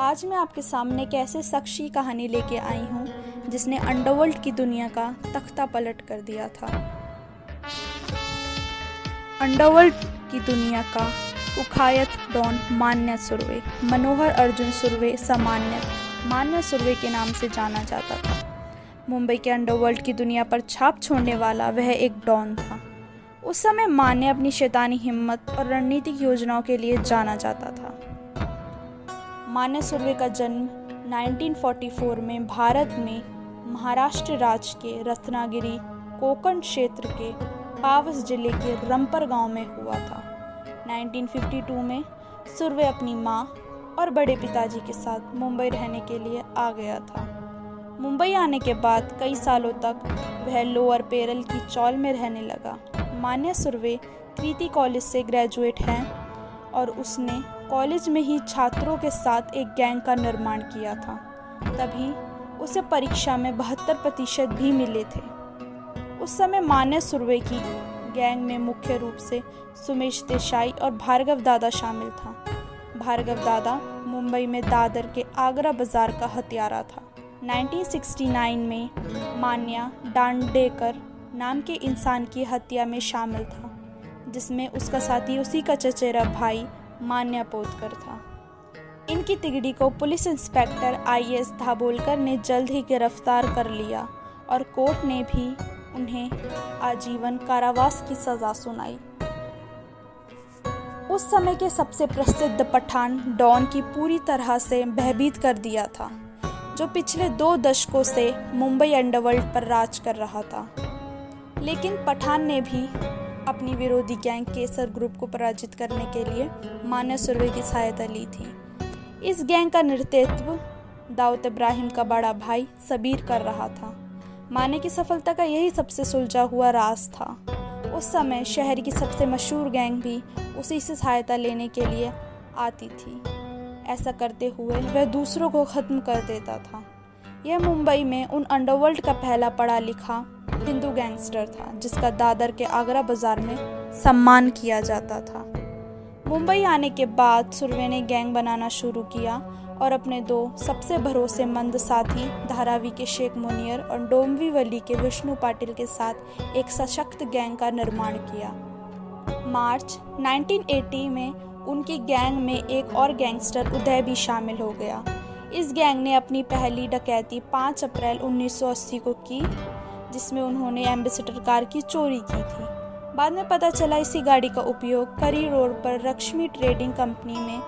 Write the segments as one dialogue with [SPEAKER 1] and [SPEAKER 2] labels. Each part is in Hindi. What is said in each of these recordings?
[SPEAKER 1] आज मैं आपके सामने एक ऐसे शख्स की कहानी लेके आई हूँ, जिसने अंडरवर्ल्ड की दुनिया का तख्ता पलट कर दिया था। अंडरवर्ल्ड की दुनिया का उखायत डॉन मान्य सुरवे, मनोहर अर्जुन सुरवे सामान्य, मान्य सुरवे के नाम से जाना जाता था। मुंबई के अंडरवर्ल्ड की दुनिया पर छाप छोड़ने वाला वह एक डॉन था। उस समय मान्य अपनी शैतानी हिम्मत और रणनीतिक योजनाओं के लिए जाना जाता था। मान्य सुरवे का जन्म 1944 में भारत में महाराष्ट्र राज्य के रत्नागिरी कोकण क्षेत्र के पावस ज़िले के रंपर गाँव में हुआ था। 1952 में सुरवे अपनी माँ और बड़े पिताजी के साथ मुंबई रहने के लिए आ गया था। मुंबई आने के बाद कई सालों तक वह लोअर पेरल की चौल में रहने लगा। मान्य सुरवे कृति कॉलेज से ग्रेजुएट हैं और उसने कॉलेज में ही छात्रों के साथ एक गैंग का निर्माण किया था। तभी उसे परीक्षा में बहत्तर प्रतिशत भी मिले थे। उस समय मान्य सुरवे की गैंग में मुख्य रूप से सुमेश देसाई और भार्गव दादा शामिल था। भार्गव दादा मुंबई में दादर के आगरा बाज़ार का हत्यारा था। 1969 में मान्या डांडेकर नाम के इंसान की हत्या में शामिल था। जिसमें उसका साथी उसी का चचेरा भाई मान्या पोतकर था। इनकी तिगड़ी को police inspector I S Dhabolkar ने जल्द ही गिरफ़्तार कर लिया और कोर्ट ने भी उन्हें आजीवन कारावास की सजा सुनाई। उस समय के सबसे प्रसिद्ध पठान डॉन की पूरी तरह से भयभीत कर दिया था, जो पिछले दो दशकों से मुंबई अंडरवर्ल्ड पर राज कर रहा था। लेकिन पठान ने भी अपनी विरोधी गैंग केसर ग्रुप को पराजित करने के लिए मान्य सुरवे की सहायता ली थी। इस गैंग का नेतृत्व दाऊद इब्राहिम का बड़ा भाई सबीर कर रहा था। माने की सफलता का यही सबसे सुलझा हुआ राज था। उस समय शहर की सबसे मशहूर गैंग भी उसी से सहायता लेने के लिए आती थी। ऐसा करते हुए वह दूसरों को ख़त्म कर देता था। यह मुंबई में उन अंडरवर्ल्ड का पहला पढ़ा लिखा हिंदू गैंगस्टर था, जिसका दादर के आगरा बाज़ार में सम्मान किया जाता था। मुंबई आने के बाद सुरवे ने गैंग बनाना शुरू किया और अपने दो सबसे भरोसेमंद साथी, धारावी के शेख मुनियर और डोमवी वली के विष्णु पाटिल के साथ एक सशक्त गैंग का निर्माण किया। मार्च 1980 में उनकी गैंग में एक और गैंगस्टर उदय भी शामिल हो गया। इस गैंग ने अपनी पहली डकैती 5 अप्रैल 1980 को की, जिसमें उन्होंने एम्बेसडर कार की चोरी की थी। बाद में पता चला इसी गाड़ी का उपयोग करी रोड पर लक्ष्मी ट्रेडिंग कंपनी में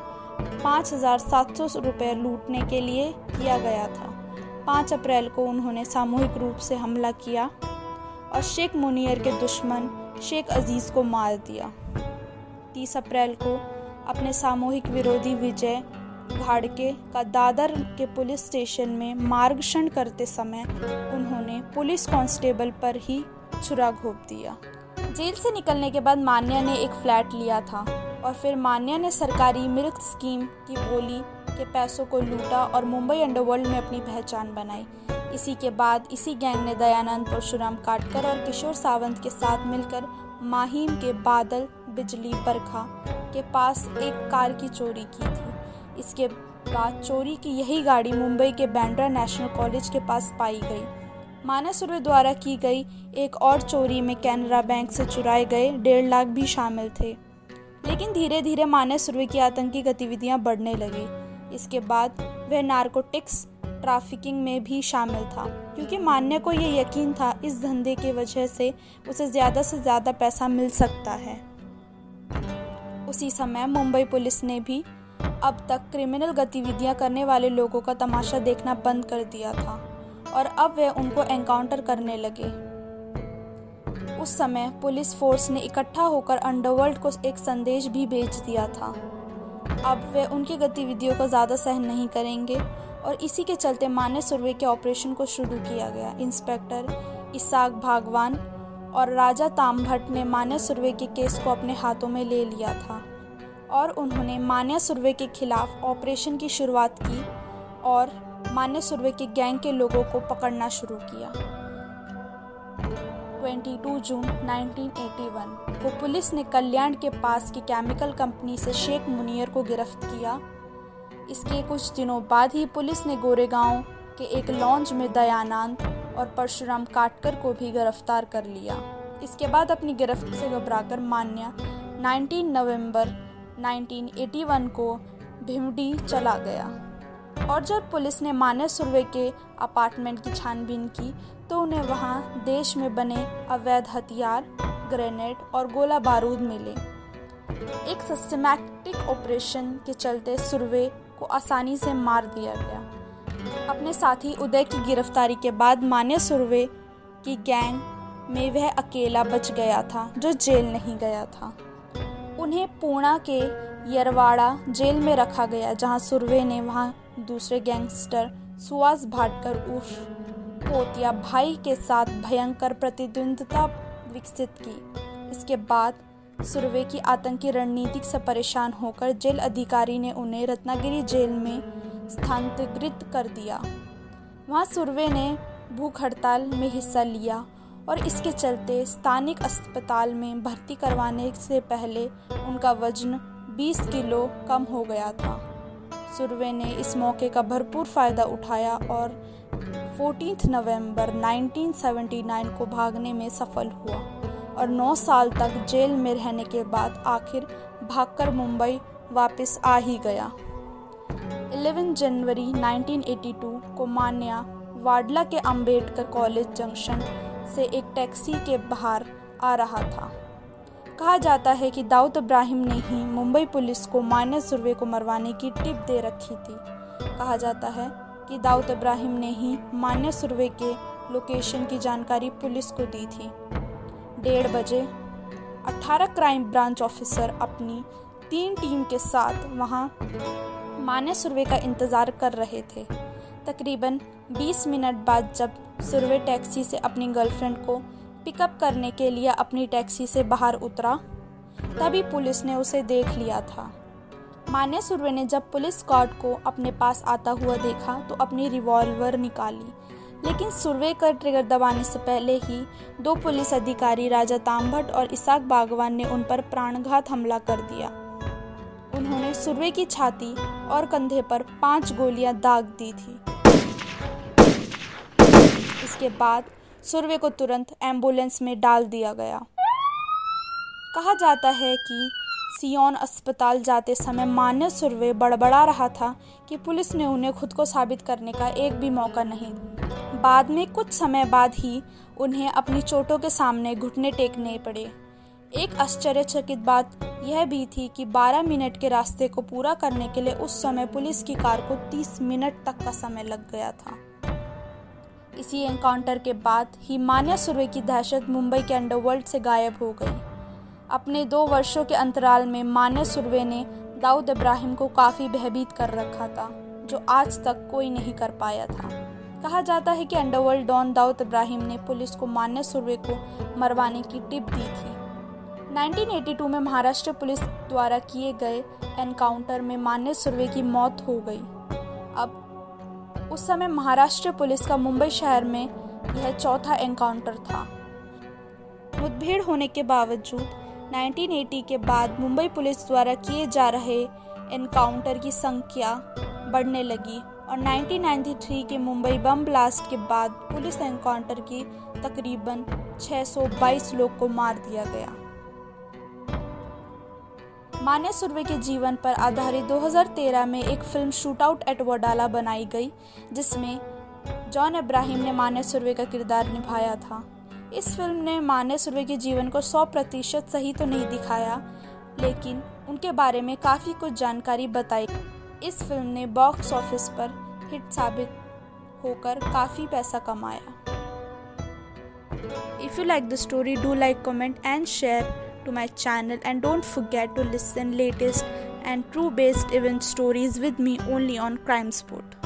[SPEAKER 1] पाँच हज़ार सात सौ रुपये लूटने के लिए किया गया था। पाँच अप्रैल को उन्होंने सामूहिक रूप से हमला किया और शेख मुनियर के दुश्मन शेख अज़ीज़ को मार दिया। तीस अप्रैल को अपने सामूहिक विरोधी विजय घाड़के का दादर के पुलिस स्टेशन में मार्गक्षण करते समय उन्होंने पुलिस कांस्टेबल पर ही छुरा घोप दिया। जेल से निकलने के बाद मान्या ने एक फ्लैट लिया था और फिर मान्या ने सरकारी मिल्क स्कीम की बोली के पैसों को लूटा और मुंबई अंडरवर्ल्ड में अपनी पहचान बनाई। इसी के बाद इसी गैंग ने दयानंद परशुराम काटकर और किशोर सावंत के साथ मिलकर माहिम के बादल बिजली बरखा के पास एक कार की चोरी की थी। इसके बाद चोरी की यही गाड़ी मुंबई के बैंड्रा नेशनल कॉलेज के पास पाई गई। माना सुरवे द्वारा की गई एक और चोरी में कैनरा बैंक से चुराए गए डेढ़ लाख भी शामिल थे। लेकिन धीरे धीरे मान्य सुरवे की आतंकी गतिविधियाँ बढ़ने लगी। इसके बाद वह नारकोटिक्स ट्रैफिकिंग में भी शामिल था, क्योंकि मान्य को यह यकीन था, इस धंधे की वजह से उसे ज़्यादा से ज़्यादा पैसा मिल सकता है। उसी समय मुंबई पुलिस ने भी अब तक क्रिमिनल गतिविधियाँ करने वाले लोगों का तमाशा देखना बंद कर दिया था और अब वे उनको एनकाउंटर करने लगे। उस समय पुलिस फोर्स ने इकट्ठा होकर अंडरवर्ल्ड को एक संदेश भी भेज दिया था। अब वे उनकी गतिविधियों को ज़्यादा सहन नहीं करेंगे और इसी के चलते मान्य सुरवे के ऑपरेशन को शुरू किया गया। इंस्पेक्टर इसाक भागवान और राजा तामभट्ट ने मान्य सुरवे के केस को अपने हाथों में ले लिया था। और उन्होंने मान्या सुरवे के खिलाफ ऑपरेशन की शुरुआत की और मान्या सुरवे के गैंग के लोगों को पकड़ना शुरू किया। 22 जून 1981 को पुलिस ने कल्याण के पास की केमिकल कंपनी से शेख मुनियर को गिरफ्त किया। इसके कुछ दिनों बाद ही पुलिस ने गोरेगांव के एक लॉन्च में दयानंद और परशुराम काटकर को भी गिरफ़्तार कर लिया। इसके बाद अपनी गिरफ्त से घबराकर मान्या 19 नवंबर 1981 को भिमडी चला गया। और जब पुलिस ने मान्य सुरवे के अपार्टमेंट की छानबीन की तो उन्हें वहाँ देश में बने अवैध हथियार, ग्रेनेड और गोला बारूद मिले। एक सिस्टमैटिक ऑपरेशन के चलते सुरवे को आसानी से मार दिया गया। अपने साथी उदय की गिरफ्तारी के बाद मान्य सुरवे की गैंग में वह अकेला बच गया था, जो जेल नहीं गया था। उन्हें पूना के यरवाड़ा जेल में रखा गया, जहाँ सुरवे ने वहाँ दूसरे गैंगस्टर सुहास भाटकर उर्फ़ पोतिया भाई के साथ भयंकर प्रतिद्वंदता विकसित की। इसके बाद सुरवे की आतंकी रणनीति से परेशान होकर जेल अधिकारी ने उन्हें रत्नागिरी जेल में स्थानांतरित कर दिया। वहाँ सुरवे ने भूख हड़ताल में हिस्सा लिया। और इसके चलते स्थानिक अस्पताल में भर्ती करवाने से पहले उनका वज़न 20 किलो कम हो गया था। सुरवे ने इस मौके का भरपूर फ़ायदा उठाया और 14 नवंबर 1979 को भागने में सफल हुआ और 9 साल तक जेल में रहने के बाद आखिर भागकर मुंबई वापस आ ही गया। 11 जनवरी 1982 को मान्या वाडला के अंबेडकर कॉलेज जंक्शन से एक टैक्सी के बाहर आ रहा था। कहा जाता है कि दाऊद इब्राहिम ने ही मुंबई पुलिस को मान्य सुरवे को मरवाने की टिप दे रखी थी। कहा जाता है कि दाऊद इब्राहिम ने ही मान्य सुरवे के लोकेशन की जानकारी पुलिस को दी थी। डेढ़ बजे 18 क्राइम ब्रांच ऑफिसर अपनी तीन टीम के साथ वहाँ मान्य सुरवे का इंतज़ार कर रहे थे। तकरीबन 20 मिनट बाद जब सुरवे टैक्सी से अपनी गर्लफ्रेंड को पिकअप करने के लिए अपनी टैक्सी से बाहर उतरा, तभी पुलिस ने उसे देख लिया था। मान्य सुरवे ने जब पुलिस गार्ड को अपने पास आता हुआ देखा तो अपनी रिवॉल्वर निकाली। लेकिन सुरवे का ट्रिगर दबाने से पहले ही दो पुलिस अधिकारी राजा तामभट्ट और इसाक बागवान ने उन पर प्राणघात हमला कर दिया। उन्होंने सुरवे की छाती और कंधे पर पाँच गोलियाँ दाग दी थी। इसके बाद सुरवे को तुरंत एंबुलेंस में डाल दिया गया। कहा जाता है कि सियोन अस्पताल जाते समय मान्य सुरवे बड़बड़ा रहा था कि पुलिस ने उन्हें खुद को साबित करने का एक भी मौका नहीं। बाद में कुछ समय बाद ही उन्हें अपनी चोटों के सामने घुटने टेकने पड़े। एक आश्चर्यचकित बात यह भी थी कि 12 मिनट के रास्ते को पूरा करने के लिए उस समय पुलिस की कार को 30 मिनट तक का समय लग गया था। इसी एनकाउंटर के बाद ही मान्या सुरवे की दहशत मुंबई के अंडरवर्ल्ड से गायब हो गई। अपने दो वर्षों के अंतराल में मान्य सुरवे ने दाऊद इब्राहिम को काफ़ी भयभीत कर रखा था, जो आज तक कोई नहीं कर पाया था। कहा जाता है कि अंडरवर्ल्ड डॉन दाऊद इब्राहिम ने पुलिस को मान्या सुरवे को मरवाने की टिप दी थी। 1982 में महाराष्ट्र पुलिस द्वारा किए गए एनकाउंटर में मान्य सुरवे की मौत हो गई। अब उस समय महाराष्ट्र पुलिस का मुंबई शहर में यह चौथा एनकाउंटर था। मुठभेड़ होने के बावजूद 1980 के बाद मुंबई पुलिस द्वारा किए जा रहे एनकाउंटर की संख्या बढ़ने लगी और 1993 के मुंबई बम ब्लास्ट के बाद पुलिस एनकाउंटर की तकरीबन 622 लोग को मार दिया गया। मान्य सुरवे के जीवन पर आधारित 2013 में एक film shoot out at Wadala बनाई गई, जिसमें जॉन इब्राहिम ने मान्य सुरवे का किरदार निभाया था। इस फ़िल्म ने मान्य सुरवे के जीवन को 100 प्रतिशत सही तो नहीं दिखाया, लेकिन उनके बारे में काफ़ी कुछ जानकारी बताई। इस फ़िल्म ने बॉक्स ऑफ़िस पर हिट साबित होकर काफ़ी पैसा कमाया। If you like the story do like comment and share to my channel and don't forget to listen latest and true based event stories with me only on crime sport